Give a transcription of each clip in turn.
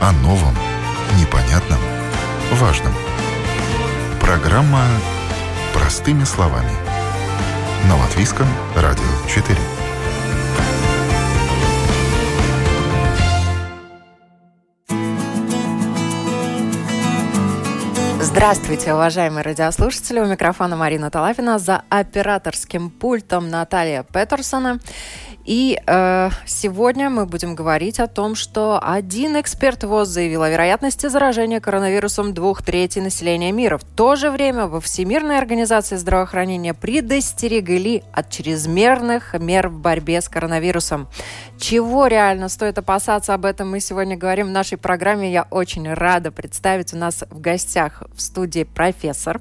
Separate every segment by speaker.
Speaker 1: О новом, непонятном, важном. Программа «Простыми словами». На Латвийском радио 4.
Speaker 2: Здравствуйте, уважаемые радиослушатели. У микрофона Марина Талапина за операторским пультом Наталья Петерсона. И э, сегодня мы будем говорить о том, что один эксперт ВОЗ заявил о вероятности заражения коронавирусом двух третей населения мира. В то же время во Всемирной организации здравоохранения предостерегли от чрезмерных мер в борьбе с коронавирусом. Чего реально стоит опасаться, об этом мы сегодня говорим в нашей программе. Я очень рада представить у нас в гостях в студии профессор,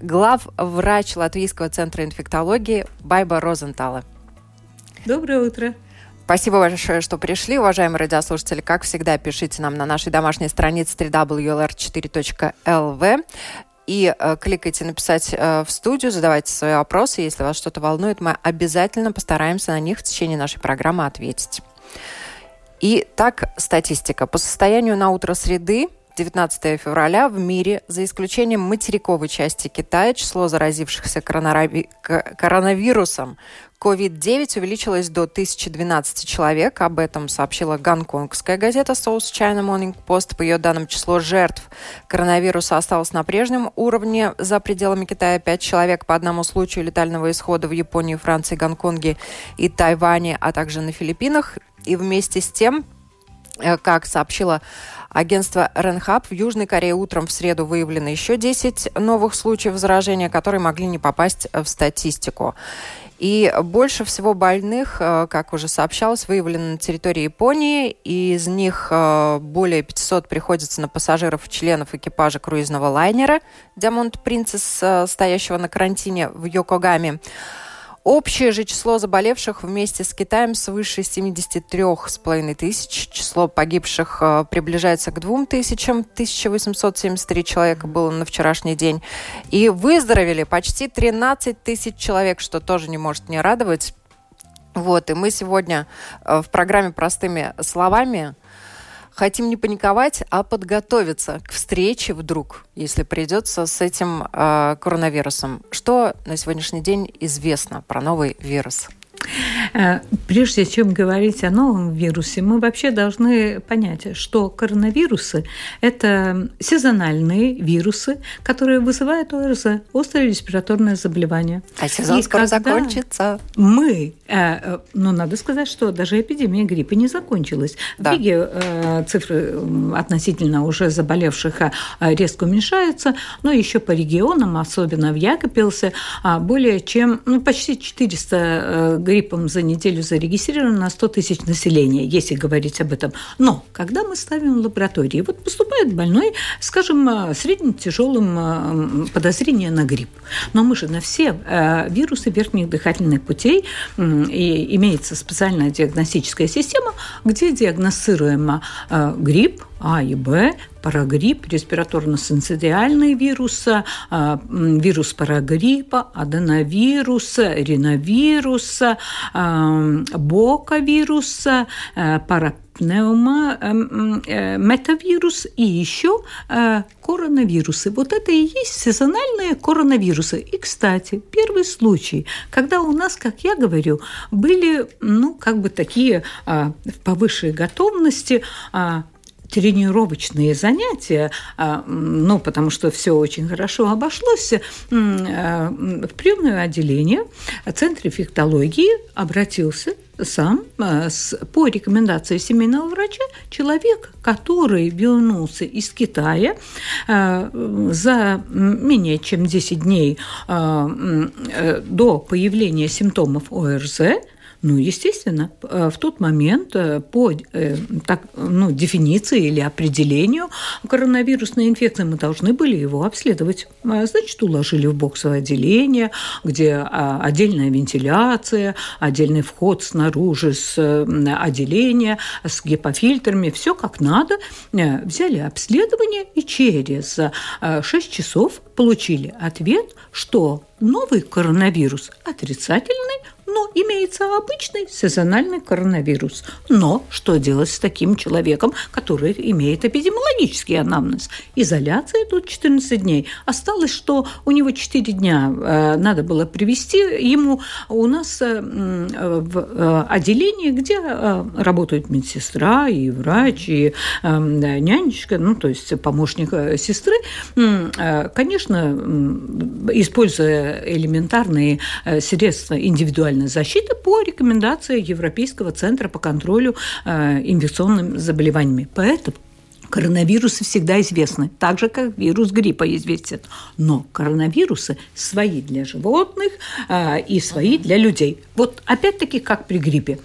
Speaker 2: главврач Латвийского центра инфектологии Байба Розентала.
Speaker 3: Доброе утро.
Speaker 2: Спасибо большое, что пришли, уважаемые радиослушатели. Как всегда, пишите нам на нашей домашней странице www.lr4.lv и э, кликайте написать э, в студию, задавайте свои вопросы. Если вас что-то волнует, мы обязательно постараемся на них в течение нашей программы ответить. И так, статистика. По состоянию на утро среды 19 февраля в мире, за исключением материковой части Китая, число заразившихся коронавирусом COVID-9 увеличилось до 1012 человек. Об этом сообщила гонконгская газета South China Morning Post. По ее данным, число жертв коронавируса осталось на прежнем уровне. За пределами Китая 5 человек по одному случаю летального исхода в Японии, Франции, Гонконге и Тайване, а также на Филиппинах. И вместе с тем, э, как сообщила Агентство Ренхаб в Южной Корее утром в среду выявлено еще 10 новых случаев заражения, которые могли не попасть в статистику. И больше всего больных, э, как уже сообщалось, выявлено на территории Японии, из них э, более 500 приходится на пассажиров членов экипажа круизного лайнера Diamond Princess, стоящего на карантине в Йокогаме. Общее же число заболевших вместе с Китаем свыше 73,5 тысяч. Число погибших э, приближается к 2 тысячам. 1873 человека было на вчерашний день. И выздоровели почти 13 тысяч человек, что тоже не может не радовать. Вот, и мы сегодня э, в программе «Простыми словами» хотим не паниковать, а подготовиться к встрече вдруг, если придется с этим э, коронавирусом. Что на сегодняшний день известно про новый вирус?
Speaker 3: Э, прежде чем говорить о новом вирусе, мы вообще должны понять, что коронавирусы – это сезональные вирусы, которые вызывают ОРЗ, острое респираторное заболевание.
Speaker 2: А сезон И скоро закончится.
Speaker 3: Мы, э, э, ну, надо сказать, что даже эпидемия гриппа не закончилась. Да. В Риге цифры относительно уже заболевших резко уменьшаются, но еще по регионам, особенно в Якопилсе, более чем ну, почти 400 гриппом за неделю зарегистрировано на 100 тысяч населения, если говорить об этом. Но когда мы ставим лаборатории, вот поступает больной, скажем, э, средним тяжелым э, подозрение на грипп. Но мы же на все э, вирусы верхних дыхательных путей и имеется специальная диагностическая система, где диагностируемо грипп, а и Б, парагрипп, респираторно-синцидиальный вирус, а, вирус парагриппа, аденовируса, риновируса, боковируса, парапневма, метавирус и еще коронавирусы. Вот это и есть сезональные коронавирусы. И, кстати, первый случай, когда у нас, как я говорю, были, ну, как бы такие в повысшей готовности тренировочные занятия, а, ну, потому что все очень хорошо обошлось, э, в приемное отделение Центр эффектологии обратился сам э, по рекомендации семейного врача человек, который вернулся из Китая э, за менее чем 10 дней до появления симптомов ОРЗ, ну, естественно, э, в тот момент э, по э, так, ну, дефиниции или определению коронавирусной инфекции мы должны были его обследовать. А, значит, уложили в боксовое отделение, где а, отдельная вентиляция, отдельный вход снаружи с отделения, с гепофильтрами, все как надо. Взяли обследование и через 6 часов получили ответ, что новый коронавирус отрицательный, но имеется обычный сезональный коронавирус. Но что делать с таким человеком, который имеет эпидемиологический анамнез? Изоляция тут 14 дней. Осталось, что у него 4 дня э, надо было привести ему у нас э, в э, отделении, где работают медсестра и врач, и нянечка, ну, то есть помощник сестры, конечно, используя элементарные средства индивидуальной защиты по рекомендации Европейского центра по контролю инфекционными заболеваниями. Поэтому Коронавирусы всегда известны, так же, как вирус гриппа известен. Но коронавирусы свои для животных э, и свои для людей. Вот опять-таки, как при гриппе.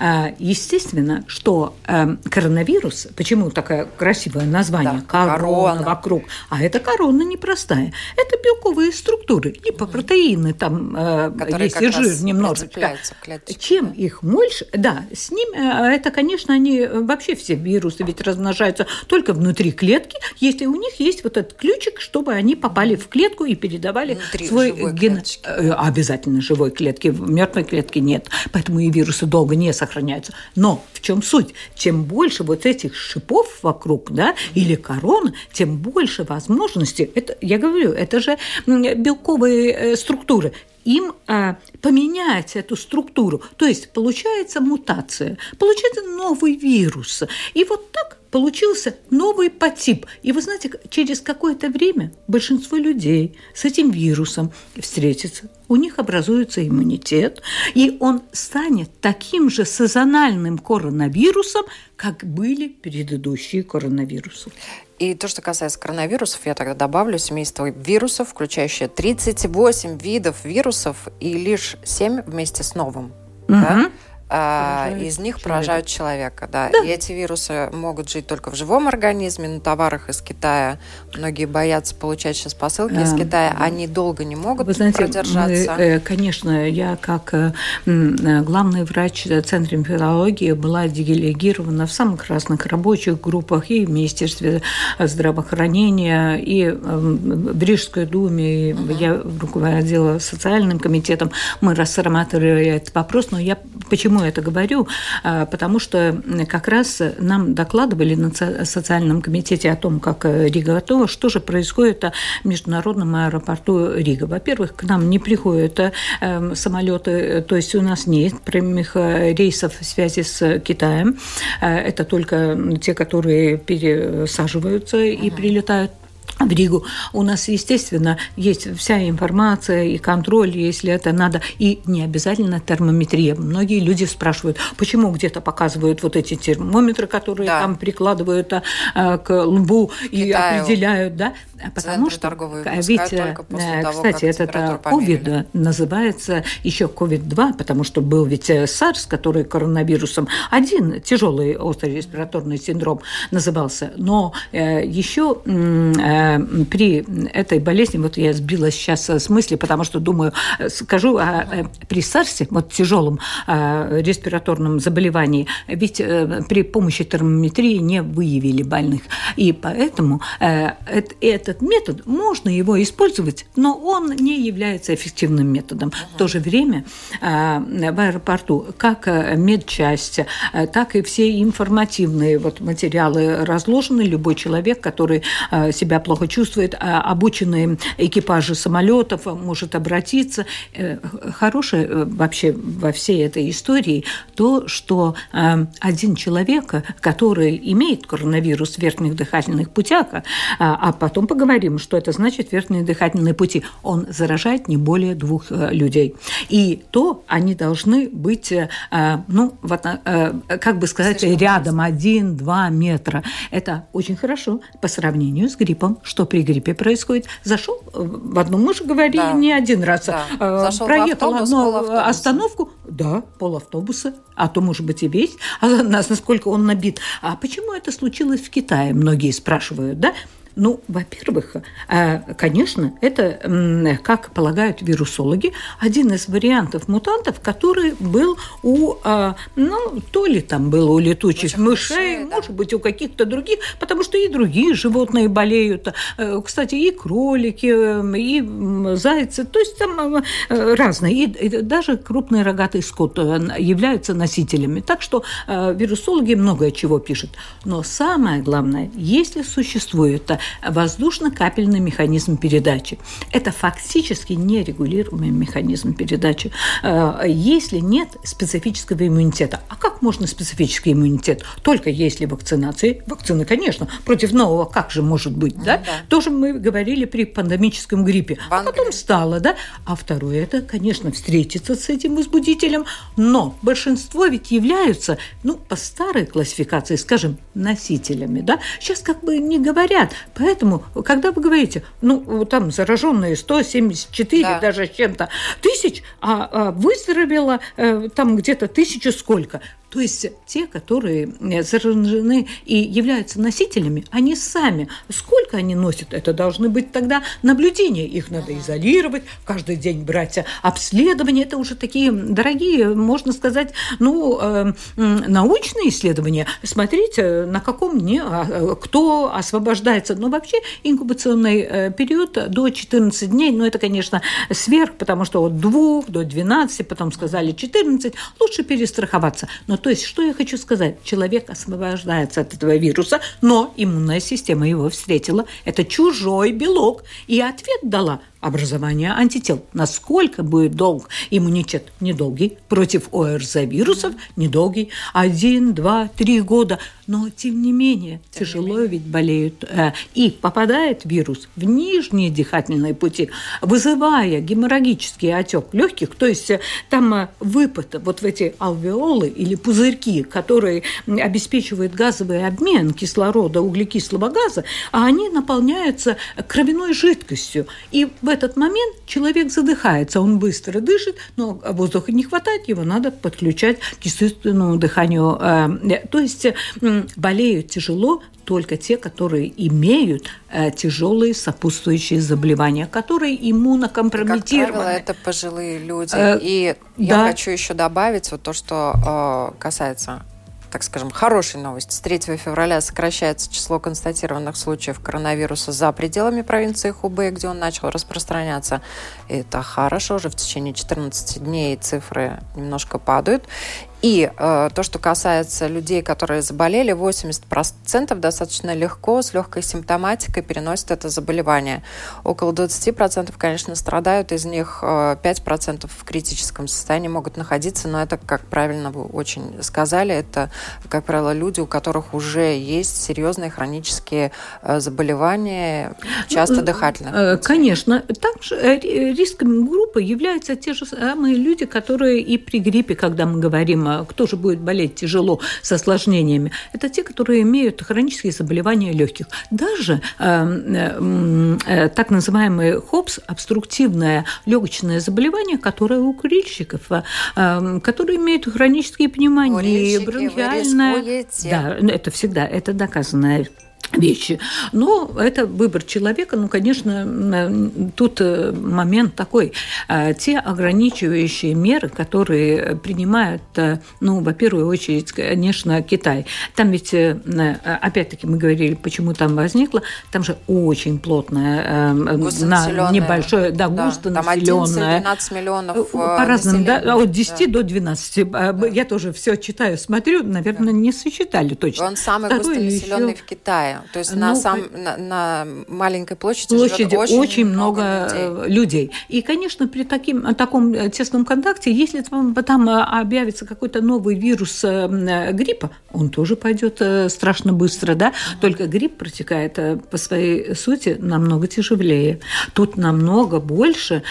Speaker 3: Э, естественно, что э, коронавирус, почему такое красивое название, да, корона, корона вокруг, а это корона непростая. Это белковые структуры, липопротеины, там э, есть и жир немножечко. Чем да? их больше, да, с ними, э, это, конечно, они вообще все вирусы ведь размножаются только внутри клетки, если у них есть вот этот ключик, чтобы они попали в клетку и передавали внутри свой ген. Клеточки. Э, обязательно живой клетки, мертвой клетке нет. Поэтому и вирусы долго не сохраняются. Но в чем суть? Чем больше вот этих шипов вокруг, да, или корона, тем больше возможностей. Это, я говорю, это же белковые э, структуры им а, поменять эту структуру. То есть получается мутация, получается новый вирус. И вот так получился новый подтип. И вы знаете, через какое-то время большинство людей с этим вирусом встретятся. У них образуется иммунитет, и он станет таким же сезональным коронавирусом, как были предыдущие коронавирусы.
Speaker 2: И то, что касается коронавирусов, я тогда добавлю семейство вирусов, включающее 38 видов вирусов и лишь 7 вместе с новым. Угу. Да? А, из них человека. поражают человека. Да. да. И эти вирусы могут жить только в живом организме, на товарах из Китая. Многие боятся получать сейчас посылки а, из Китая. Они долго не могут Вы знаете, продержаться.
Speaker 3: Мы, э, конечно, я как э, э, главный врач Центра инфекциологии была делегирована в самых разных рабочих группах и в Министерстве здравоохранения, и в Рижской думе. Угу. Я руководила социальным комитетом. Мы рассматривали этот вопрос, но я почему Почему я это говорю? А, потому что как раз нам докладывали на социальном комитете о том, как э, Рига готова, что же происходит в международном аэропорту Рига. Во-первых, к нам не приходят э, эм, самолеты, то есть у нас нет прямых э, рейсов в связи с Китаем. Это только те, которые пересаживаются и прилетают в Ригу. У нас, естественно, есть вся информация и контроль, если это надо, и не обязательно термометрия. Многие люди спрашивают, почему где-то показывают вот эти термометры, которые да. там прикладывают а, к лбу и определяют, да? Потому что ведь, э, кстати, этот COVID называется еще COVID-2, потому что был ведь SARS, э, который коронавирусом. Один тяжелый острый респираторный синдром назывался, но э, еще при этой болезни, вот я сбилась сейчас с мысли, потому что думаю, скажу, а, при САРСе, вот тяжелом респираторном заболевании, ведь при помощи термометрии не выявили больных, и поэтому это этот метод, можно его использовать, но он не является эффективным методом. Uh-huh. В то же время а, в аэропорту как э, медчасть, э, так и все информативные вот материалы разложены. Любой человек, который э, себя плохо чувствует, а, обученные экипажи самолетов может обратиться. Хорошее вообще во всей этой истории то, что один человек, который имеет коронавирус в верхних дыхательных путях, а, а потом поговорим, что это значит верхние дыхательные пути. Он заражает не более двух э, людей. И то они должны быть, э, ну, вот, э, как бы сказать, Слишком рядом, один-два метра. Это очень хорошо по сравнению с гриппом. Что при гриппе происходит? Зашел в одну, мы же говорили да. не один раз, да. проехал одну остановку, да, пол автобуса, а то, может быть, и весь, а насколько он набит. А почему это случилось в Китае, многие спрашивают, да? Ну, во-первых, конечно, это, как полагают вирусологи, один из вариантов мутантов, который был у, ну, то ли там было у летучих мышей, да. может быть, у каких-то других, потому что и другие животные болеют. Кстати, и кролики, и зайцы, то есть там разные. И даже крупный рогатый скот являются носителями. Так что вирусологи многое чего пишут. Но самое главное, если существует воздушно-капельный механизм передачи, это фактически нерегулируемый механизм передачи. Э, если нет специфического иммунитета, как можно специфический иммунитет? Только если вакцинации. Вакцины, конечно, против нового как же может быть, да? да? Тоже мы говорили при пандемическом гриппе. А потом стало, да? А второе, это, конечно, встретиться с этим возбудителем, но большинство ведь являются, ну, по старой классификации, скажем, носителями, да? Сейчас как бы не говорят. Поэтому, когда вы говорите, ну, там зараженные 174 да. даже чем-то тысяч, а, а выздоровело э, там где-то тысячу сколько – то есть те, которые э, заражены и являются носителями, они сами. Сколько они носят, это должны быть тогда наблюдения. Их надо изолировать, каждый день брать обследования. Это уже такие дорогие, можно сказать, ну, э, научные исследования. Смотрите, на каком дне, а, э, кто освобождается. Но вообще инкубационный период до 14 дней, ну, это, конечно, сверх, потому что от 2 до 12, потом сказали 14, лучше перестраховаться. Но то есть, что я хочу сказать? Человек освобождается от этого вируса, но иммунная система его встретила. Это чужой белок. И ответ дала образование антител. Насколько будет долг иммунитет? Недолгий. Против ОРЗ-вирусов недолгий. Один, два, три года. Но, тем не менее, тем тяжело не ведь болеют. Э, и попадает вирус в нижние дыхательные пути, вызывая геморрагический отек легких, то есть э, там э, выпад вот в эти алвеолы или пузырьки, которые обеспечивают газовый обмен кислорода, углекислого газа, а они наполняются кровяной жидкостью. И в этот момент человек задыхается, он быстро дышит, но воздуха не хватает, его надо подключать к естественному дыханию. Э, то есть болеют тяжело только те, которые имеют э, тяжелые сопутствующие заболевания, которые иммунокомпрометированы. Как
Speaker 2: правило, это пожилые люди. Э, И я да. хочу еще добавить вот то, что э, касается так скажем, хорошая новость. С 3 февраля сокращается число констатированных случаев коронавируса за пределами провинции Хубэй, где он начал распространяться. Это хорошо, уже в течение 14 дней цифры немножко падают. И э, то, что касается людей, которые заболели, 80% достаточно легко, с легкой симптоматикой переносят это заболевание. Около 20%, конечно, страдают, из них э, 5% в критическом состоянии могут находиться, но это, как правильно вы очень сказали, это, как правило, люди, у которых уже есть серьезные хронические э, заболевания, часто ну, дыхательных.
Speaker 3: Э, конечно. Также э, риском группы являются те же самые люди, которые и при гриппе, когда мы говорим кто же будет болеть тяжело с осложнениями, это те, которые имеют хронические заболевания легких. Даже э, э, так называемый ХОПС, обструктивное легочное заболевание, которое у курильщиков, э, которые имеют хронические пневмонии, бронхиальное. Да, это всегда, это доказанная вещи. Но это выбор человека. Ну, конечно, тут э, момент такой. А, те ограничивающие меры, которые принимают, э, ну, во первую очередь, конечно, Китай. Там ведь, э, опять-таки, мы говорили, почему там возникло, там же очень плотное, на небольшое, да, да густонаселенное.
Speaker 2: Там 11-12 миллионов
Speaker 3: По разным, да, от 10 да. до 12. Да. Я тоже все читаю, смотрю, наверное, да. не сосчитали точно.
Speaker 2: Он самый густонаселенный в Китае. То есть ну, на, сам, на, на маленькой площади, площади очень,
Speaker 3: очень много, много людей. людей. И, конечно, при таким, таком э, тесном контакте, если там, там э, объявится какой-то новый вирус э, гриппа, он тоже пойдет страшно быстро, да? Mm-hmm. Только грипп протекает по своей сути намного тяжелее. Тут намного больше,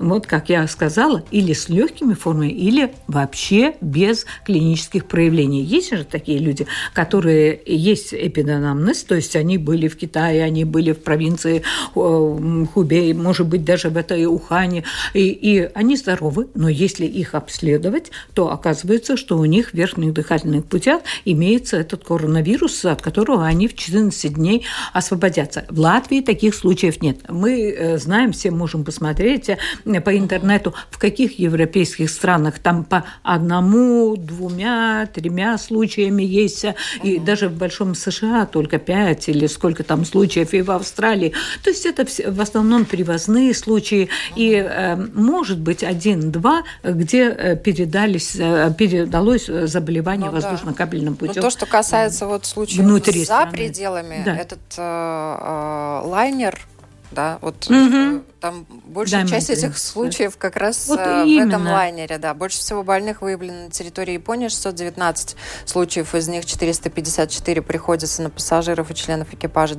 Speaker 3: вот как я сказала, или с легкими формами, или вообще без клинических проявлений. Есть же такие люди, которые есть эпиденамнез, то есть они были в Китае, они были в провинции э, Хубей, может быть, даже в этой Ухане, и, и они здоровы, но если их обследовать, то оказывается, что у них в верхних дыхательных путях имеется этот коронавирус, от которого они в 14 дней освободятся. В Латвии таких случаев нет. Мы э, знаем, все можем посмотреть э, по интернету, в каких европейских странах там по одному, двумя, тремя случаями есть, и даже в Большом США только пять или сколько там случаев, и в Австралии. То есть это в основном привозные случаи, и э, может быть один-два, где передались, передалось заболевание ну, воздушно-капельным путем.
Speaker 2: Но то, что касается вот случаев Внутри за страны. пределами, да. этот э, э, лайнер, да, вот угу. Там большая Diamond часть этих случаев как раз вот э, в этом лайнере, да. Больше всего больных выявлено на территории Японии, 619 случаев, из них 454 приходится на пассажиров и членов экипажа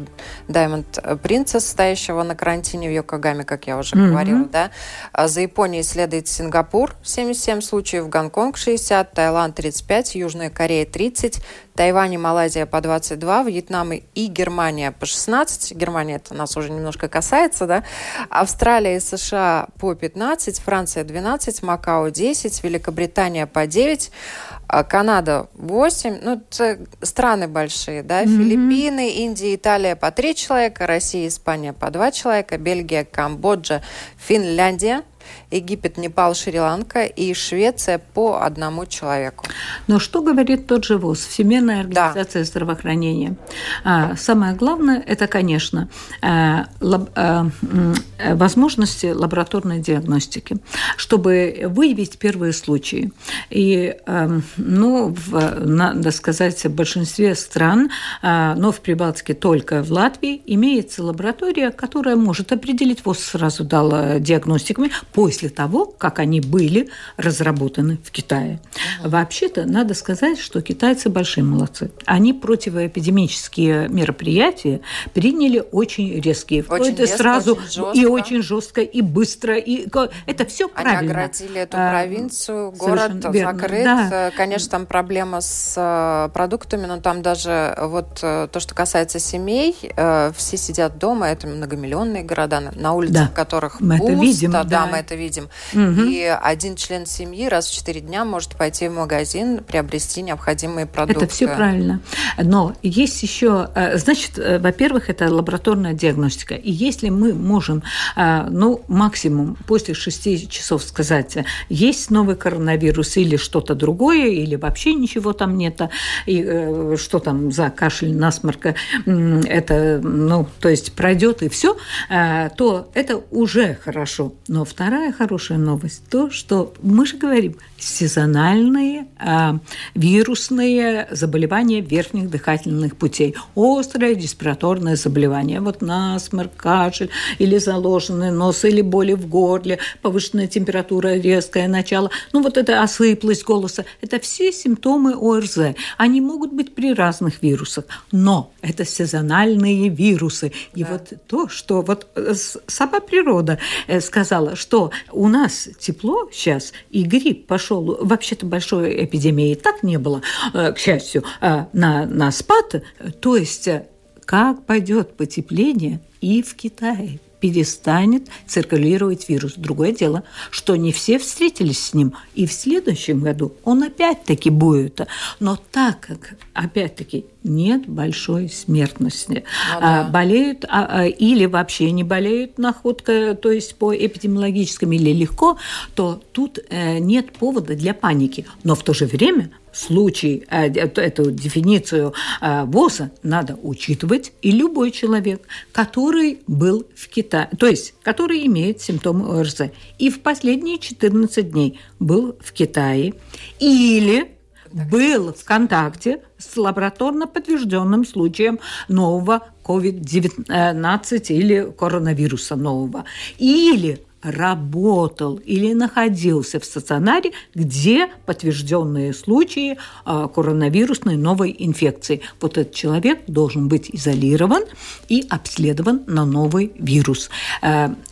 Speaker 2: Diamond Princess, стоящего на карантине в Йокогаме, как я уже mm-hmm. говорила, да. А за Японией следует Сингапур, 77 случаев, Гонконг 60, Таиланд 35, Южная Корея 30, Тайвань и Малайзия по 22, Вьетнам и Германия по 16. Германия это нас уже немножко касается, да. Австралия Австралия и США по 15, Франция 12, Макао 10, Великобритания по 9, а Канада 8, ну, это страны большие, да, mm-hmm. Филиппины, Индия, Италия по 3 человека, Россия, Испания по 2 человека, Бельгия, Камбоджа, Финляндия – Египет, Непал, Шри-Ланка и Швеция по одному человеку.
Speaker 3: Но что говорит тот же ВОЗ, Всемирная организация да. здравоохранения? А, самое главное – это, конечно, а, а, возможности лабораторной диагностики, чтобы выявить первые случаи. И, ну, в, надо сказать, в большинстве стран, но в Прибалтике только в Латвии, имеется лаборатория, которая может определить, ВОЗ сразу дала диагностиками, после того, как они были разработаны в Китае. Вообще-то, надо сказать, что китайцы большие молодцы. Они противоэпидемические мероприятия приняли очень резкие.
Speaker 2: Очень это резко, сразу очень жестко.
Speaker 3: и очень жестко, и быстро. И это все правильно. Они
Speaker 2: оградили эту а, провинцию, город закрыт. Да. Конечно, там проблема с э, продуктами, но там даже вот э, то, что касается семей, э, все сидят дома, это многомиллионные города, на улицах да. которых
Speaker 3: мы пусто, это видим, да,
Speaker 2: да, мы это видим. Угу. И один член семьи раз в четыре дня может пойти в магазин, приобрести необходимые продукты.
Speaker 3: Это все правильно. Но есть еще, э, значит, э, во-первых, это лабораторная диагностика. И если мы можем, э, ну, максимум после шести часов сказать, есть новый коронавирус или что-то другое, или вообще ничего там нет, и что там за кашель, насморк, это, ну, то есть пройдет и все, то это уже хорошо. Но вторая хорошая новость то, что мы же говорим сезональные а, вирусные заболевания верхних дыхательных путей, острое респираторное заболевание, вот насморк, кашель или заложенный нос, или боли в горле, повышенная температура, резкое начало, ну вот это осыплость голоса, это все симптомы ОРЗ. Они могут быть при разных вирусах, но это сезональные вирусы. И да. вот то, что вот э, сама природа э, сказала, что у нас тепло сейчас, и грипп пошел, вообще-то большой эпидемии и так не было, э, к счастью, э, на, на спад, то есть э, как пойдет потепление и в Китае перестанет циркулировать вирус. Другое дело, что не все встретились с ним, и в следующем году он опять-таки будет. Но так как, опять-таки, нет большой смертности, ну, да. а, болеют а, а, или вообще не болеют находка, то есть по эпидемиологическим или легко, то тут э, нет повода для паники. Но в то же время случай, э, эту дефиницию э, ВОЗа надо учитывать, и любой человек, который был в Китае, то есть который имеет симптомы ОРЗ, и в последние 14 дней был в Китае, или был в контакте с лабораторно подтвержденным случаем нового COVID-19 или коронавируса нового, или работал или находился в стационаре, где подтвержденные случаи а, коронавирусной новой инфекции. Вот этот человек должен быть изолирован и обследован на новый вирус.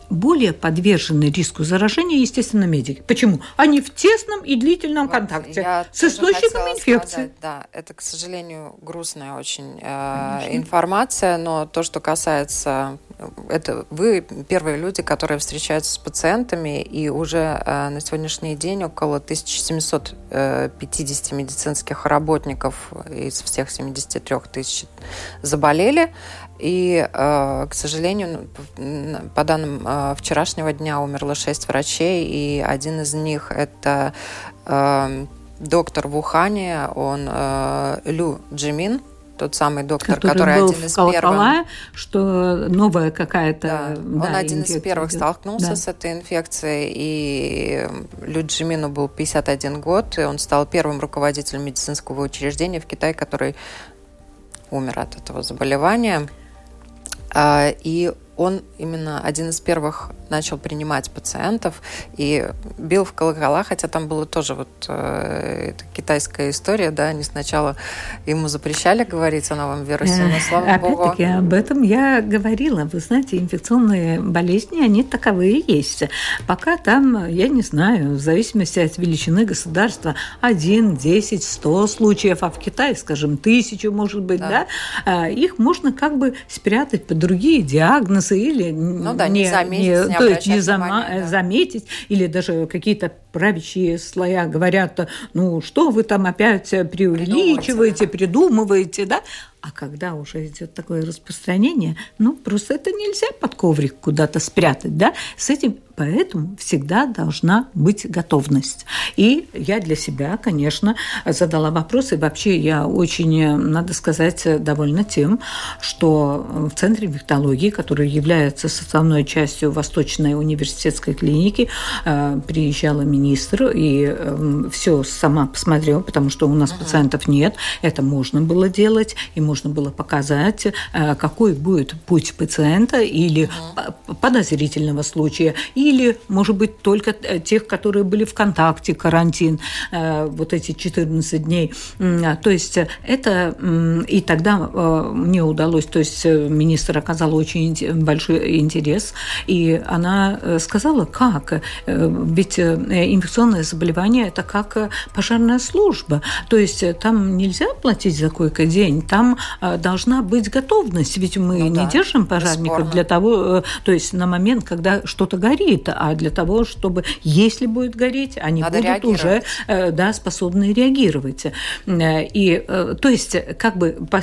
Speaker 3: Более подвержены риску заражения, естественно, медики. Почему? Они в тесном и длительном вот контакте с источником инфекции. Сказать,
Speaker 2: да, это, к сожалению, грустная очень э, информация, но то, что касается это вы первые люди, которые встречаются с пациентами, и уже э, на сегодняшний день около 1750 э, медицинских работников из всех 73 тысяч заболели. И, э, к сожалению, по данным э, вчерашнего дня умерло шесть врачей, и один из них это э, доктор в Ухане, он Лю Джимин, тот самый доктор, который, который был один из первых.
Speaker 3: что новая какая-то.
Speaker 2: Да, да, он один из первых идет. столкнулся да. с этой инфекцией, и Люджимину был 51 год, и он стал первым руководителем медицинского учреждения в Китае, который умер от этого заболевания. А, и он именно один из первых начал принимать пациентов и бил в колокола, хотя там было тоже вот э, китайская история, да, они сначала ему запрещали говорить о новом вирусе, но слава
Speaker 3: Опять богу. Опять-таки об этом я говорила. Вы знаете, инфекционные болезни, они таковые есть. Пока там, я не знаю, в зависимости от величины государства, один, десять, сто случаев, а в Китае, скажем, тысячу, может быть, да, да их можно как бы спрятать под другие диагнозы или
Speaker 2: ну, да, не, не заметить, не,
Speaker 3: не то есть не зама- заметить, или даже какие-то правящие слоя говорят, ну что вы там опять преувеличиваете, придумываете, да? А когда уже идет такое распространение, ну просто это нельзя под коврик куда-то спрятать, да? С этим Поэтому всегда должна быть готовность. И я для себя, конечно, задала вопрос, и вообще я очень, надо сказать, довольна тем, что в Центре вектологии, который является составной частью Восточной университетской клиники, э, приезжала министр и эм, все сама посмотрела, потому что у нас uh-huh. пациентов нет. Это можно было делать, и можно было показать, э, какой будет путь пациента или uh-huh. подозрительного случая, или, может быть, только э, тех, которые были в контакте, карантин, э, вот эти 14 дней. А, то есть это и тогда э, мне удалось, то есть министр оказал очень большой интерес, и она сказала, как, ведь инфекционное заболевание – это как пожарная служба, то есть там нельзя платить за койко-день, там должна быть готовность, ведь мы ну, не да, держим пожарников бесспорно. для того, то есть на момент, когда что-то горит, а для того, чтобы, если будет гореть, они Надо будут уже э, да, способны реагировать. Э, и, э, то есть, как бы по,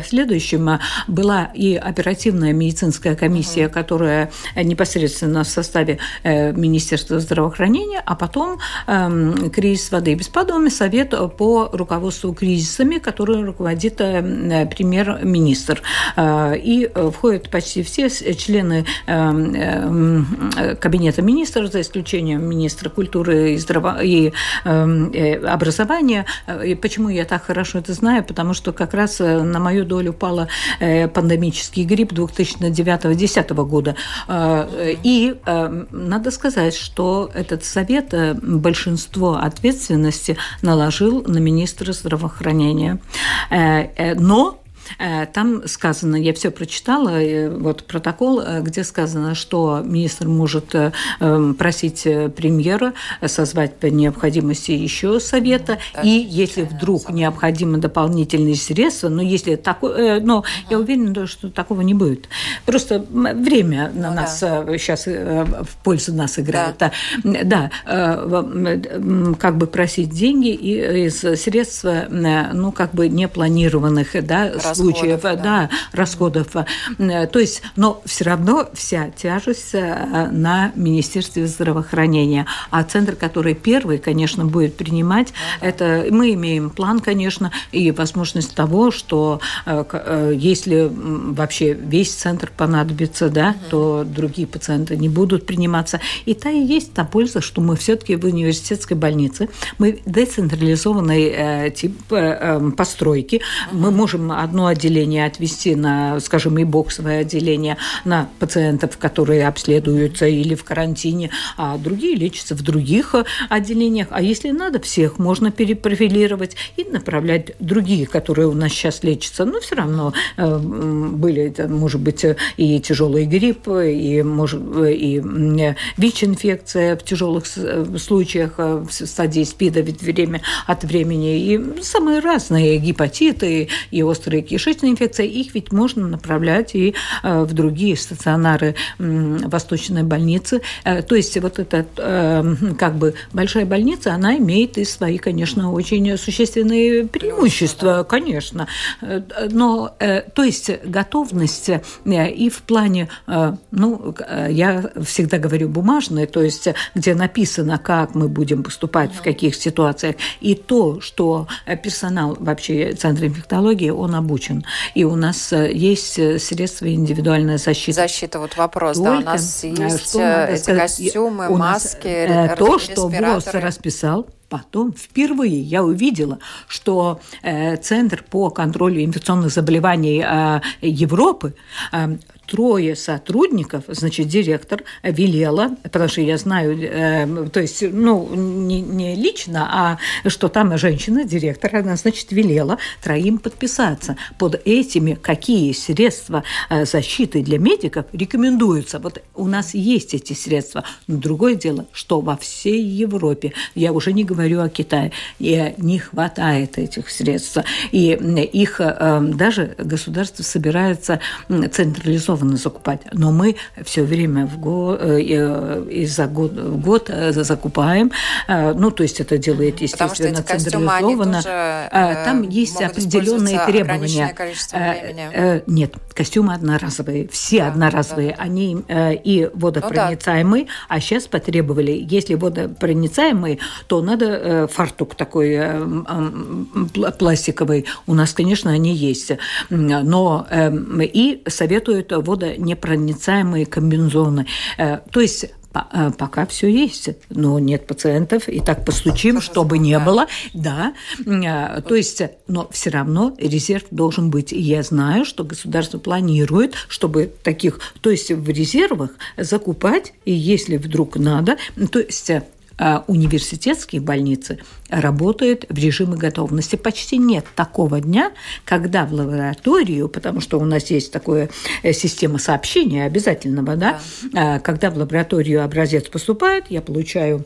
Speaker 3: следующему была и оперативная медицинская комиссия, угу. которая непосредственно в составе Министерства здравоохранения, а потом эм, кризис воды и беспадовыми совет по руководству кризисами, который руководит премьер-министр. И входят почти все члены эм, эм, Кабинета министров, за исключением министра культуры и, здраво... и эм, э, образования. И почему я так хорошо это знаю? Потому что как раз э, на мою долю упала э, пандемический грипп 2009-2010 года. Э, и э, надо сказать, что этот совет э, большинство ответственности наложил на министра здравоохранения. Но Э, там сказано, я все прочитала, вот протокол, э, где сказано, что министр может э, эм, просить премьера созвать по необходимости еще совета, и если вдруг необходимо дополнительные средства, но если такое, но я уверена, что такого не будет. Просто время на ну, нас да. сейчас в пользу нас играет. Да, да как бы просить деньги из средств, ну, как бы непланированных, да, случаев, да. да, расходов. Э, то есть, но все равно вся тяжесть э, на Министерстве здравоохранения. А центр, который первый, конечно, будет принимать, ага. это мы имеем план, конечно, и возможность того, что э, если вообще весь центр понадобится, да, угу. то другие пациенты не будут приниматься. И та и есть та польза, что мы все-таки в университетской больнице, мы децентрализованный тип постройки, угу. мы можем одно отделение отвести на, скажем, и боксовое отделение на пациентов, которые обследуются или в карантине, а другие лечатся в других отделениях. А если надо, всех можно перепрофилировать и направлять другие, которые у нас сейчас лечатся. Но все равно э, были, может быть, и тяжелый грипп, и, может, и ВИЧ-инфекция в тяжелых случаях в стадии СПИДа ведь время от времени, и самые разные гепатиты, и острые кишечные инфекции, их ведь можно направлять и э, в другие стационары Восточной больницы. Э, то есть вот эта э, как бы большая больница, она имеет и свои, конечно, очень существенные преимущества, конечно. Но, то есть готовность и в плане, ну, я всегда говорю бумажные, то есть где написано, как мы будем поступать, в каких ситуациях, и то, что персонал вообще Центра инфектологии, он обучен. И у нас есть средства индивидуальной защиты.
Speaker 2: Защита, вот вопрос, Только, да, у нас есть что эти сказать, костюмы, у маски,
Speaker 3: нас, То, что ВОЗ расписал, Потом впервые я увидела, что э, Центр по контролю инфекционных заболеваний э, Европы э, трое сотрудников, значит, директор велела, потому что я знаю, э, то есть, ну, не, не лично, а что там женщина, директор, она, значит, велела троим подписаться под этими, какие средства э, защиты для медиков рекомендуются. Вот у нас есть эти средства. Но другое дело, что во всей Европе, я уже не говорю о Китае, не хватает этих средств. И их э, даже государство собирается централизованно централизованно закупать. Но мы все время в год, э, э, из-за год в год э, закупаем. Ну, то есть это делает, естественно, централизованно. Там есть определенные требования. Нет, костюмы одноразовые, все да, одноразовые. Да. Они и водопроницаемые, ну, да. а сейчас потребовали, если водопроницаемые, то надо фартук такой пластиковый. У нас, конечно, они есть. Но эм, и советуют водонепроницаемые комбинзоны. Э, то есть э, пока все есть, но нет пациентов, и так постучим, чтобы не было, да, э, то есть, но все равно резерв должен быть, и я знаю, что государство планирует, чтобы таких, то есть в резервах закупать, и если вдруг надо, то есть университетские больницы работают в режиме готовности. Почти нет такого дня, когда в лабораторию, потому что у нас есть такая э, система сообщения обязательного, да, да. когда в лабораторию образец поступает, я получаю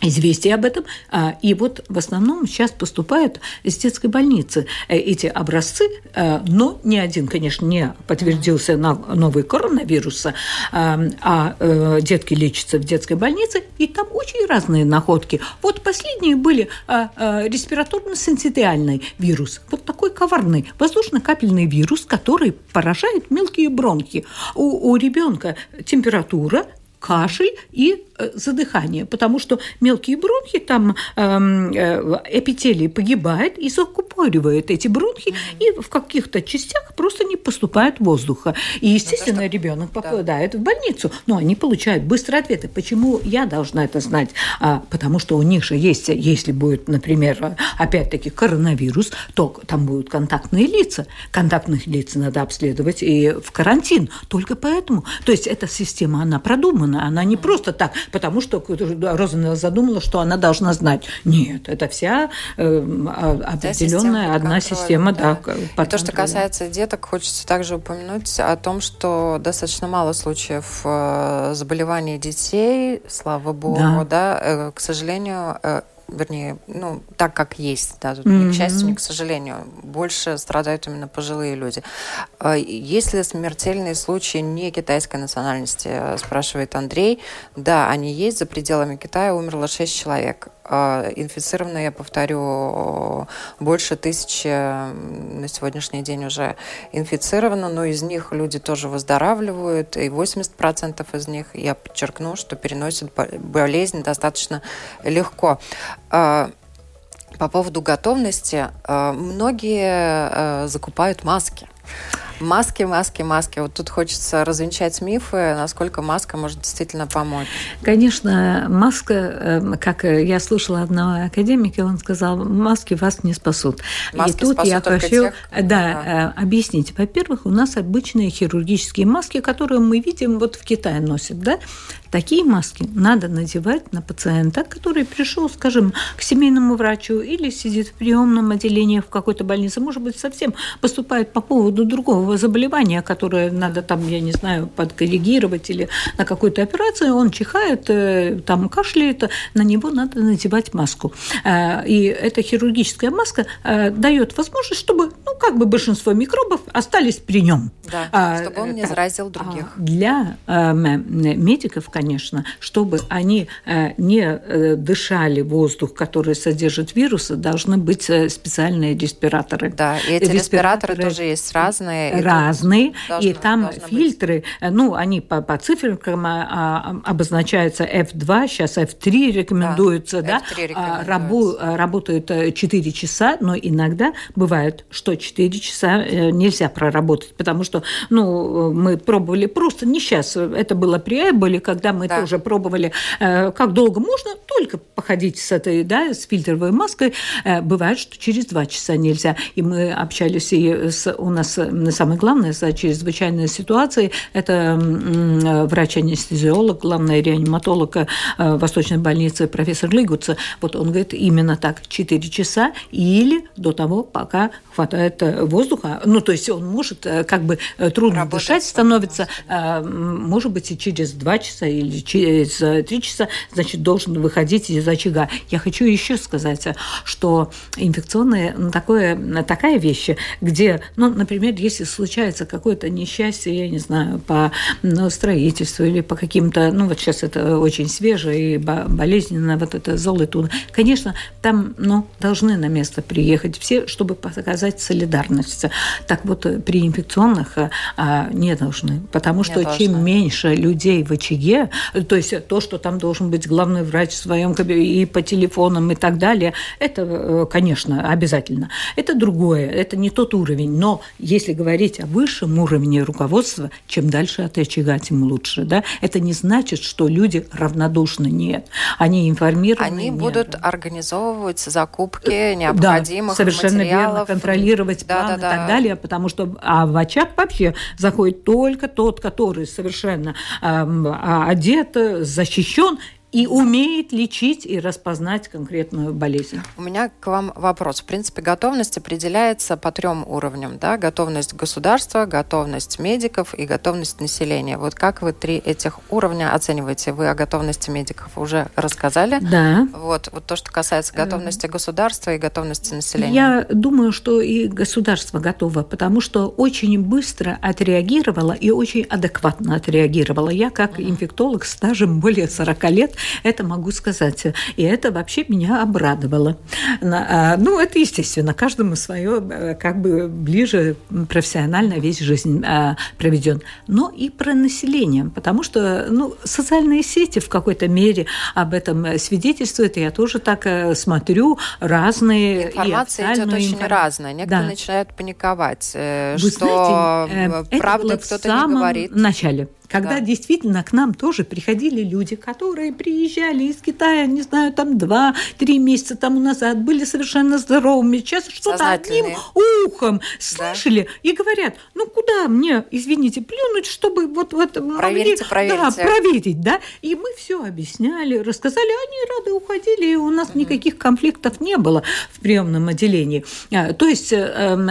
Speaker 3: известие об этом. А, и вот в основном сейчас поступают из детской больницы э, эти образцы, э, но ни один, конечно, не подтвердился на новый коронавирус, а, а э, детки лечатся в детской больнице, и там очень разные находки. Вот последние были респираторно-синцитиальный вирус, вот такой коварный воздушно-капельный вирус, который поражает мелкие бронхи. У, у ребенка температура, кашель и Э, задыхание, потому что мелкие бронхи, там эм, э, эпителий погибает и закупоривает эти бронхи, mm-hmm. и в каких-то частях просто не поступает воздуха. И, ну, естественно, что... ребенок попадает да. в больницу, но они получают быстрые ответы. Почему я должна это знать? А, потому что у них же есть, если будет, например, опять-таки коронавирус, то там будут контактные лица. Контактных лиц надо обследовать и в карантин. Только поэтому. То есть эта система, она продумана, она не просто так потому что Розанелла задумала, что она должна знать. Нет, это вся э, определенная одна контроля, система. Да.
Speaker 2: Да, то, что касается деток, хочется также упомянуть о том, что достаточно мало случаев э, заболеваний детей, слава богу, да, да э, к сожалению, э, вернее, ну, так как есть, да, тут mm-hmm. ни к счастью, ни к сожалению, больше страдают именно пожилые люди. А есть ли смертельные случаи не китайской национальности, спрашивает Андрей. Да, они есть, за пределами Китая умерло 6 человек. А, инфицировано, я повторю, больше тысячи на сегодняшний день уже инфицировано, но из них люди тоже выздоравливают, и 80% из них, я подчеркну, что переносят болезнь достаточно легко. А, по поводу готовности, а, многие закупают маски. Маски, маски, маски. Вот тут хочется развенчать мифы, насколько маска может действительно помочь.
Speaker 3: Конечно, маска, эм, как я слушала одного академика, он сказал, маски вас не спасут.
Speaker 2: Маски И тут я хочу тех,
Speaker 3: да, да. Э, объяснить. Во-первых, у нас обычные хирургические маски, которые мы видим вот в Китае носят, да? Такие маски надо надевать на пациента, который пришел, скажем, к семейному врачу или сидит в приемном отделении в какой-то больнице, может быть, совсем поступает по поводу другого заболевания, которое надо там, я не знаю, подкоррегировать или на какую-то операцию, он чихает, э, там кашляет, на него надо надевать маску. Э, и эта хирургическая маска э, дает возможность, чтобы, ну, как бы большинство микробов остались при нем.
Speaker 2: Да, а, чтобы он не заразил других.
Speaker 3: Для медиков, конечно, чтобы они э, не э, дышали воздух, который содержит вирусы, должны быть э, специальные респираторы.
Speaker 2: Да, и эти респираторы, респираторы тоже есть разные.
Speaker 3: Разные, и, и там фильтры, быть. ну, они по, по циферкам а, а, обозначаются F2, сейчас F3 рекомендуется, да,
Speaker 2: да? F3 рекомендуется. Рабу,
Speaker 3: работают 4 часа, но иногда бывает, что 4 часа нельзя проработать, потому что, ну, мы пробовали просто не сейчас, это было при Эболе, когда когда мы да. тоже пробовали, э, как долго можно, только походить с этой, да, с фильтровой маской. Э, бывает, что через два часа нельзя. И мы общались, и с, у нас самое главное за чрезвычайные ситуации, это врач-анестезиолог, главный реаниматолог э, Восточной больницы профессор Лигуца. Вот он говорит, именно так, 4 часа или до того, пока хватает воздуха. Ну, то есть он может, как бы трудно Работать дышать становится, может быть, и через 2 часа или через три часа, значит, должен выходить из очага. Я хочу еще сказать, что инфекционная ну, такое, такая вещь, где, ну, например, если случается какое-то несчастье, я не знаю, по ну, строительству или по каким-то, ну, вот сейчас это очень свежее и болезненно, вот это золото, конечно, там, ну, должны на место приехать все, чтобы показать солидарность. Так вот, при инфекционных а, не должны, потому что не чем меньше людей в очаге, то есть то, что там должен быть главный врач в своем кабинете и по телефонам и так далее, это, э, конечно, обязательно. Это другое, это не тот уровень. Но если говорить о высшем уровне руководства, чем дальше от очага, тем лучше. Да? Это не значит, что люди равнодушны. Нет. Они информированы.
Speaker 2: Они нет. будут организовывать закупки необходимых
Speaker 3: да, совершенно
Speaker 2: материалов.
Speaker 3: верно, контролировать да, план да, да. и так далее, потому что а в очаг вообще заходит только тот, который совершенно а, одет, защищен и умеет лечить и распознать конкретную болезнь.
Speaker 2: У меня к вам вопрос. В принципе, готовность определяется по трем уровням. Да? Готовность государства, готовность медиков и готовность населения. Вот как вы три этих уровня оцениваете? Вы о готовности медиков уже рассказали.
Speaker 3: Да.
Speaker 2: Вот, вот то, что касается готовности государства и готовности населения.
Speaker 3: Я думаю, что и государство готово, потому что очень быстро отреагировало и очень адекватно отреагировало. Я как инфектолог с стажем более 40 лет это могу сказать. И это вообще меня обрадовало. А, ну, это естественно, каждому свое, э, как бы ближе профессионально весь жизнь а, проведен. Но и про население, потому что ну, социальные сети в какой-то мере об этом свидетельствуют, и я тоже так э, смотрю, разные.
Speaker 2: Информация идет очень информ... разная. Некоторые да. начинают паниковать, э, Вы что знаете, правда кто-то не говорит.
Speaker 3: В начале когда да. действительно к нам тоже приходили люди, которые приезжали из Китая, не знаю, там два-три месяца тому назад, были совершенно здоровыми, сейчас что-то одним ухом слышали да. и говорят, ну куда мне, извините, плюнуть, чтобы вот вот
Speaker 2: проверить,
Speaker 3: могли, да, проверить, да, и мы все объясняли, рассказали, они рады уходили, и у нас угу. никаких конфликтов не было в приемном отделении. А, то есть эм,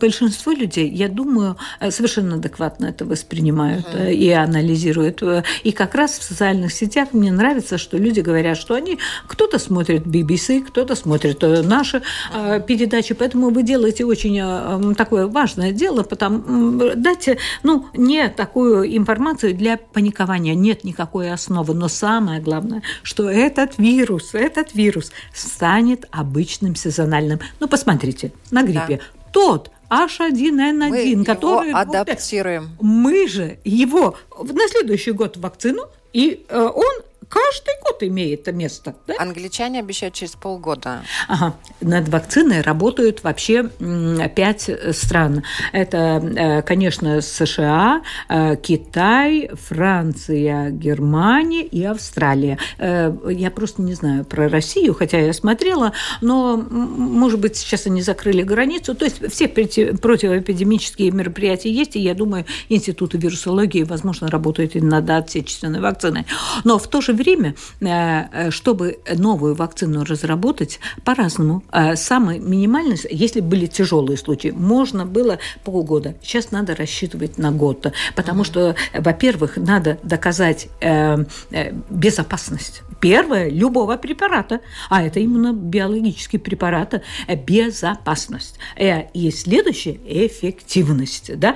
Speaker 3: большинство людей, я думаю, э, совершенно адекватно это воспринимают угу. и анализируют. И как раз в социальных сетях мне нравится, что люди говорят, что они кто-то смотрит BBC, кто-то смотрит э, наши э, передачи, поэтому вы делаете очень э, такое важное дело, потому дайте, ну, не такую информацию для паникования, нет никакой основы, но самое главное, что этот вирус, этот вирус станет обычным сезональным. Ну, посмотрите, на гриппе. Да. Тот H1N1,
Speaker 2: мы который... Его адаптируем.
Speaker 3: Мы же его на следующий год вакцину, и э, он каждый год имеет место.
Speaker 2: Да? Англичане обещают через полгода.
Speaker 3: Ага. Над вакциной работают вообще пять стран. Это, э, конечно, США, э, Китай, Франция, Германия и Австралия. Э, я просто не знаю про Россию, хотя я смотрела, но, может быть, сейчас они закрыли границу. То есть все противоэпидемические мероприятия есть, и я думаю, институты вирусологии, возможно, работают и над отечественной вакциной. Но в то же время, чтобы новую вакцину разработать, по-разному. Самый минимальный, если были тяжелые случаи, можно было полгода. Сейчас надо рассчитывать на год, потому что, во-первых, надо доказать э, э, безопасность. Первое любого препарата, а это именно биологический препарат, э, безопасность. И следующее эффективность, да,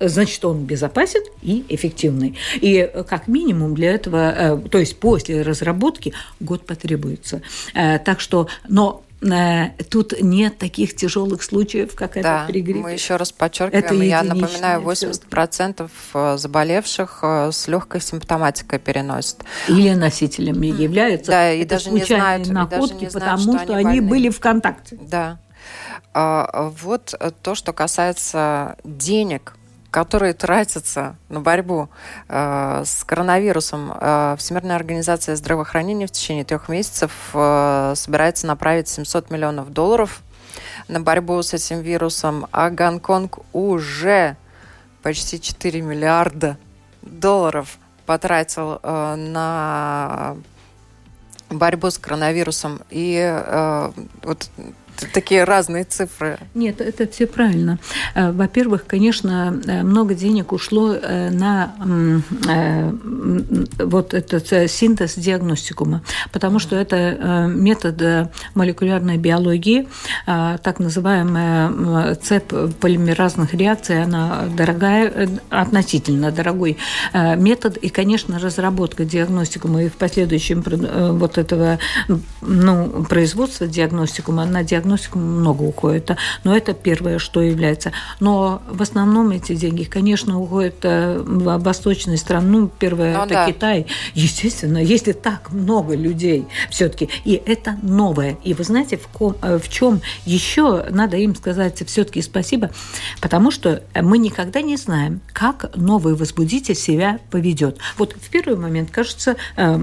Speaker 3: значит он безопасен и эффективный. И как минимум для этого, то есть после разработки год потребуется. Так что, но Э, тут нет таких тяжелых случаев, как да, это при гриппе.
Speaker 2: Мы еще раз подчеркиваем, это я напоминаю, 80% э, заболевших э, с легкой симптоматикой переносят.
Speaker 3: Или носителями mm. являются.
Speaker 2: Да, и даже не знают,
Speaker 3: находки,
Speaker 2: даже не
Speaker 3: знают, потому что, что они, они были в контакте.
Speaker 2: Да. А, вот то, что касается денег, которые тратятся на борьбу э, с коронавирусом, э, Всемирная организация здравоохранения в течение трех месяцев э, собирается направить 700 миллионов долларов на борьбу с этим вирусом, а Гонконг уже почти 4 миллиарда долларов потратил э, на борьбу с коронавирусом. И э, вот такие разные цифры.
Speaker 3: Нет, это все правильно. Э, во-первых, конечно, э, много денег ушло э, на вот этот синтез диагностикума, потому что это метод молекулярной биологии, так называемая цепь полимеразных реакций, она дорогая, относительно дорогой метод, и, конечно, разработка диагностикума и в последующем вот этого ну, производства диагностикума на диагностику диагностику много уходит. Но это первое, что является. Но в основном эти деньги, конечно, уходят э, в восточные страны. Ну, первое, ну, это да. Китай. Естественно, если так много людей все-таки, и это новое. И вы знаете, в, ком, э, в чем еще надо им сказать все-таки спасибо, потому что мы никогда не знаем, как новый возбудитель себя поведет. Вот в первый момент, кажется, э,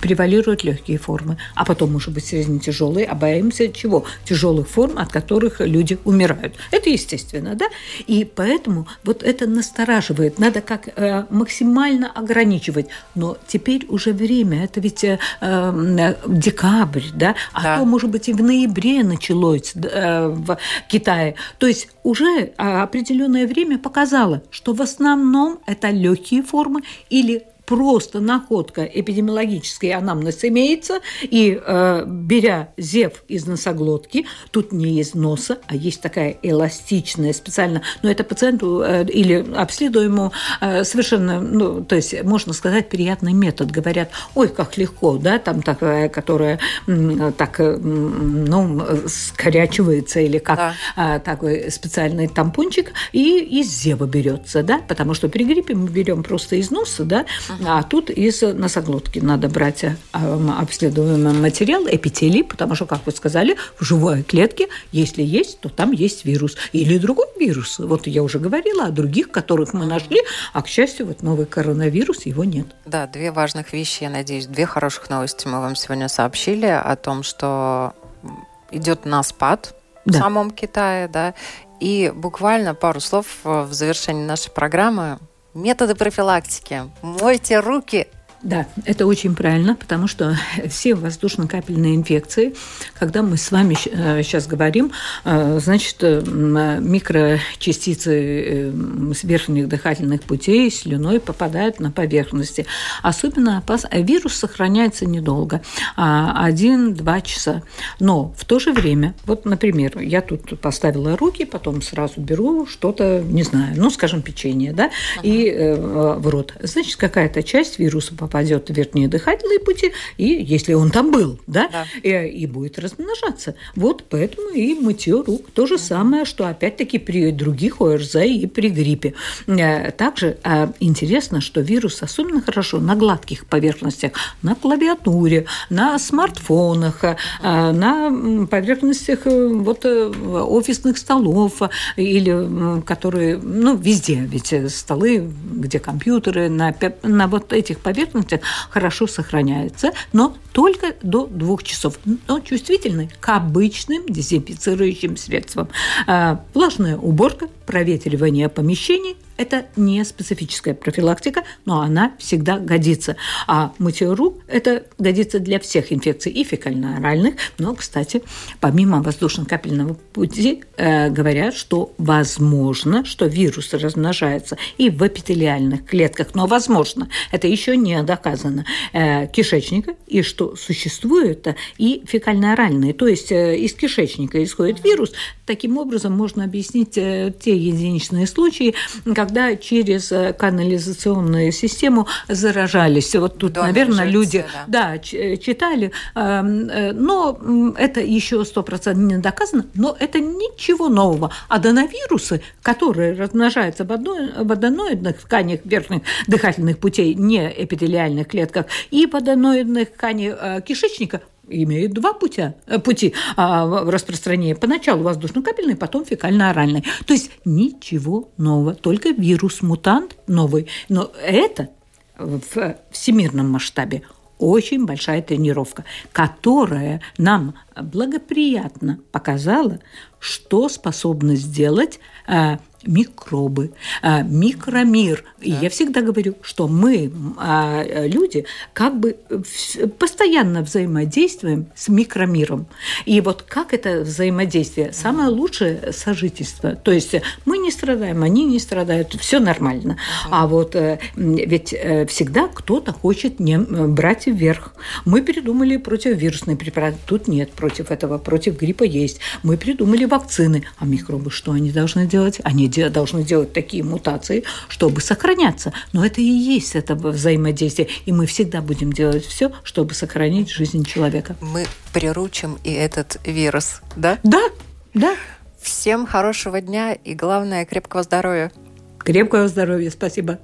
Speaker 3: превалируют легкие формы, а потом, может быть, средне тяжелые, а боимся чего? Тяжелых форм, от которых люди умирают. Это естественно, да? И поэтому вот это настораживает. Надо как э, максимально ограничивать. Но теперь уже время. Это ведь э, э, декабрь, да? А да. то, может быть, и в ноябре началось э, в Китае. То есть уже определенное время показало, что в основном это легкие формы или просто находка эпидемиологической анамнез имеется, и э, беря зев из носоглотки, тут не из носа, а есть такая эластичная специально, но это пациенту э, или обследуемому э, совершенно, ну, то есть, можно сказать, приятный метод. Говорят, ой, как легко, да, там такая, которая э, так, э, ну, скорячивается или как да. э, такой специальный тампончик, и из зева берется, да, потому что при гриппе мы берем просто из носа, да, а тут из носоглотки надо брать э, обследуемый материал, эпителий, потому что, как вы сказали, в живой клетке, если есть, то там есть вирус. Или другой вирус. Вот я уже говорила о других, которых мы нашли, а, к счастью, вот новый коронавирус, его нет.
Speaker 2: Да, две важных вещи, я надеюсь, две хороших новости мы вам сегодня сообщили о том, что идет на спад да. в самом Китае, да, и буквально пару слов в завершении нашей программы Методы профилактики. Мойте руки
Speaker 3: да, это очень правильно, потому что все воздушно-капельные инфекции, когда мы с вами сейчас э, говорим, э, значит, э, микрочастицы с верхних дыхательных путей слюной попадают на поверхности. Особенно опасно. Вирус сохраняется недолго, а один-два часа. Но в то же время, вот, например, я тут поставила руки, потом сразу беру что-то, не знаю, ну, скажем, печенье, да, uh-huh. и э, в рот. Значит, какая-то часть вируса попадает попадет в верхние дыхательные пути, и если он там был, да, да. И, э, и будет размножаться. Вот поэтому и мытье рук то же самое, что опять-таки при других ОРЗ и при гриппе. Э, также интересно, что вирус особенно хорошо на гладких поверхностях, на клавиатуре, на смартфонах, на поверхностях вот офисных столов или которые, ну, везде, ведь столы, где компьютеры, на, на вот этих поверхностях хорошо сохраняются, но только до двух часов. Но чувствительны к обычным дезинфицирующим средствам. А, влажная уборка, проветривание помещений – это не специфическая профилактика, но она всегда годится. А мытье рук – это годится для всех инфекций и фекально-оральных. Но, кстати, помимо воздушно-капельного пути, э, говорят, что возможно, что вирус размножается и в эпителиальных клетках, но возможно, это еще не доказано, э, кишечника, и что существует и фекально-оральные, то есть э, из кишечника исходит вирус. Таким образом, можно объяснить э, те единичные случаи, как когда через э, канализационную систему заражались. Вот тут, Донор наверное, жильцы, люди да. Да, э, читали, э, но это еще сто процентов не доказано, но это ничего нового. Аденовирусы, которые размножаются в, одной, в аденоидных тканях верхних дыхательных путей, не эпителиальных клетках, и в аденоидных тканях кишечника, имеют два путя, э, пути а, распространения. Поначалу воздушно-капельный, потом фекально-оральный. То есть ничего нового, только вирус-мутант новый. Но это в всемирном масштабе очень большая тренировка, которая нам благоприятно показала, что способны сделать э, микробы, а, микромир. Да. И я всегда говорю, что мы, а, люди, как бы постоянно взаимодействуем с микромиром. И вот как это взаимодействие? Самое лучшее сожительство. То есть мы не страдаем, они не страдают, все нормально. А вот э, ведь э, всегда кто-то хочет не брать вверх. Мы придумали противовирусный препарат. Тут нет против этого, против гриппа есть. Мы придумали вакцины. А микробы что они должны делать? Они должны делать такие мутации, чтобы сохраняться. Но это и есть это взаимодействие. И мы всегда будем делать все, чтобы сохранить жизнь человека.
Speaker 2: Мы приручим и этот вирус, да?
Speaker 3: Да, да.
Speaker 2: Всем хорошего дня и, главное, крепкого здоровья.
Speaker 3: Крепкого здоровья. Спасибо.